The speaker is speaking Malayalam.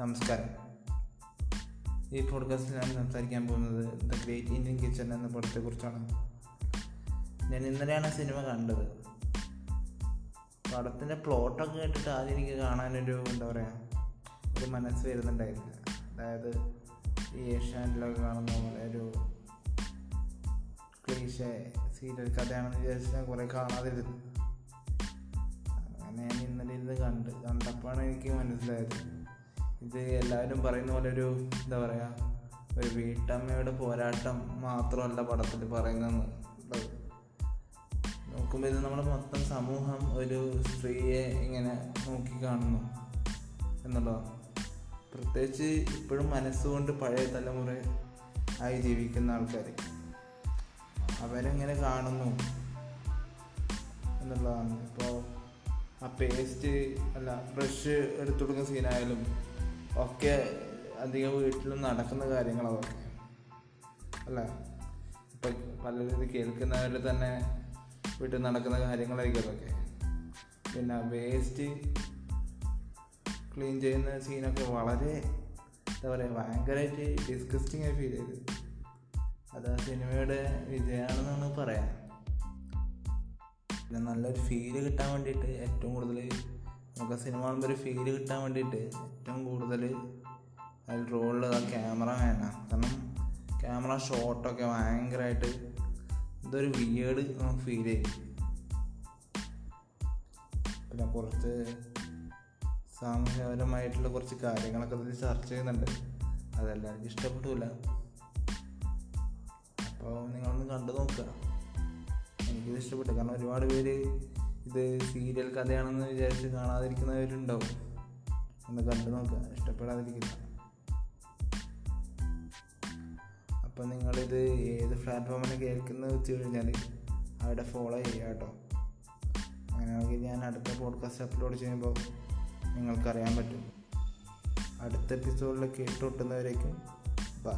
നമസ്കാരം. ഈ പോഡ്കാസ്റ്റിൽ ഞാൻ സംസാരിക്കാൻ പോകുന്നത് ദ ഗ്രേറ്റ് ഇന്ത്യൻ കിച്ചൺ എന്ന പടത്തെക്കുറിച്ചാണ് ഞാൻ ഇന്നലെയാണ് സിനിമ കണ്ടത്. പടത്തിന്റെ പ്ലോട്ടൊക്കെ കേട്ടിട്ട് ആദ്യം എനിക്ക് കാണാനൊരു എന്താ പറയുക ഒരു മനസ്സ് വരുന്നുണ്ടായിരുന്നില്ല. അതായത് ഈ ഏഷ്യാനിലൊക്കെ കാണുന്ന പോലെ ഒരു ക്ലീശ സീരിയൽ കഥയാണെന്ന് വിചാരിച്ച് ഞാൻ കുറേ കാണാതിരുന്നു. അങ്ങനെ ഞാൻ ഇന്നലെ ഇരുന്ന് കണ്ട്. കണ്ടപ്പോഴാണ് എനിക്ക് മനസ്സിലായത് ഇത് എല്ലാവരും പറയുന്ന പോലെ ഒരു എന്താ പറയുക ഒരു വീട്ടമ്മയുടെ പോരാട്ടം മാത്രമല്ല പടത്തിൽ പറയുന്നതെന്ന് നോക്കുമ്പോൾ ഇത് നമ്മുടെ മൊത്തം സമൂഹം ഒരു സ്ത്രീയെ ഇങ്ങനെ നോക്കി കാണുന്നു എന്നുള്ളതാണ്. പ്രത്യേകിച്ച് ഇപ്പോഴും മനസ്സുകൊണ്ട് പഴയ തലമുറ ആയി ജീവിക്കുന്ന ആൾക്കാർ അവരെങ്ങനെ കാണുന്നു എന്നുള്ളതാണ്. ഇപ്പോൾ ആ പേസ്റ്റ് അല്ല ബ്രഷ് എടുത്തു കൊടുക്കുന്ന സീനായാലും ഒക്കെ അധികം വീട്ടിലും നടക്കുന്ന കാര്യങ്ങളാണ് അതൊക്കെ അല്ല? ഇപ്പം പലരും ഇത് കേൾക്കുന്നവരിൽ തന്നെ വീട്ടിൽ നടക്കുന്ന കാര്യങ്ങളായിരിക്കും അതൊക്കെ. പിന്നെ വേസ്റ്റ് ക്ലീൻ ചെയ്യുന്ന സീനൊക്കെ വളരെ എന്താ പറയുക ഭയങ്കരമായിട്ട് ഡിസ്കസ്റ്റിംഗ് ആയി ഫീൽ ചെയ്ത്. അത് ആ സിനിമയുടെ വിജയമാണെന്നാണ് പറയാൻ പിന്നെ നല്ലൊരു ഫീൽ കിട്ടാൻ വേണ്ടിയിട്ട് ഏറ്റവും കൂടുതൽ നമുക്ക് സിനിമ കാണുമ്പോൾ ഒരു ഫീൽ കിട്ടാൻ വേണ്ടിയിട്ട് ഏറ്റവും കൂടുതൽ അതിൽ റോളിൽ ആ ക്യാമറ വേണം കാരണം ക്യാമറ ഷോട്ടൊക്കെ ഭയങ്കരമായിട്ട് ഇതൊരു വിയേഡ് ഫീൽ ചെയ്യും. പിന്നെ കുറച്ച് സാമൂഹ്യപരമായിട്ടുള്ള കുറച്ച് കാര്യങ്ങളൊക്കെ ഇതിൽ ചർച്ച ചെയ്യുന്നുണ്ട്. അതെല്ലാവർക്കും ഇഷ്ടപ്പെട്ടില്ല അപ്പോൾ നിങ്ങളൊന്ന് കണ്ടു നോക്കുക. എനിക്കിത് ഇഷ്ടപ്പെട്ടു. കാരണം ഒരുപാട് പേര് ഇത് സീരിയൽ കഥയാണെന്ന് വിചാരിച്ച് കാണാതിരിക്കുന്നവരുണ്ടാവും. ഒന്ന് കണ്ടു നോക്കുക ഇഷ്ടപ്പെടാതിരിക്കില്ല. അപ്പം നിങ്ങളിത് ഏത് പ്ലാറ്റ്ഫോമിൽ കേൾക്കുന്നത് വെച്ച് കഴിഞ്ഞാൽ അവിടെ ഫോളോ ചെയ്യുക കേട്ടോ. അങ്ങനെയാണെങ്കിൽ ഞാൻ അടുത്ത പോഡ്കാസ്റ്റ് അപ്ലോഡ് ചെയ്യുമ്പോൾ നിങ്ങൾക്കറിയാൻ പറ്റും. അടുത്ത എപ്പിസോഡിൽ കേട്ടുകൊട്ടുന്നവരേക്കും ബൈ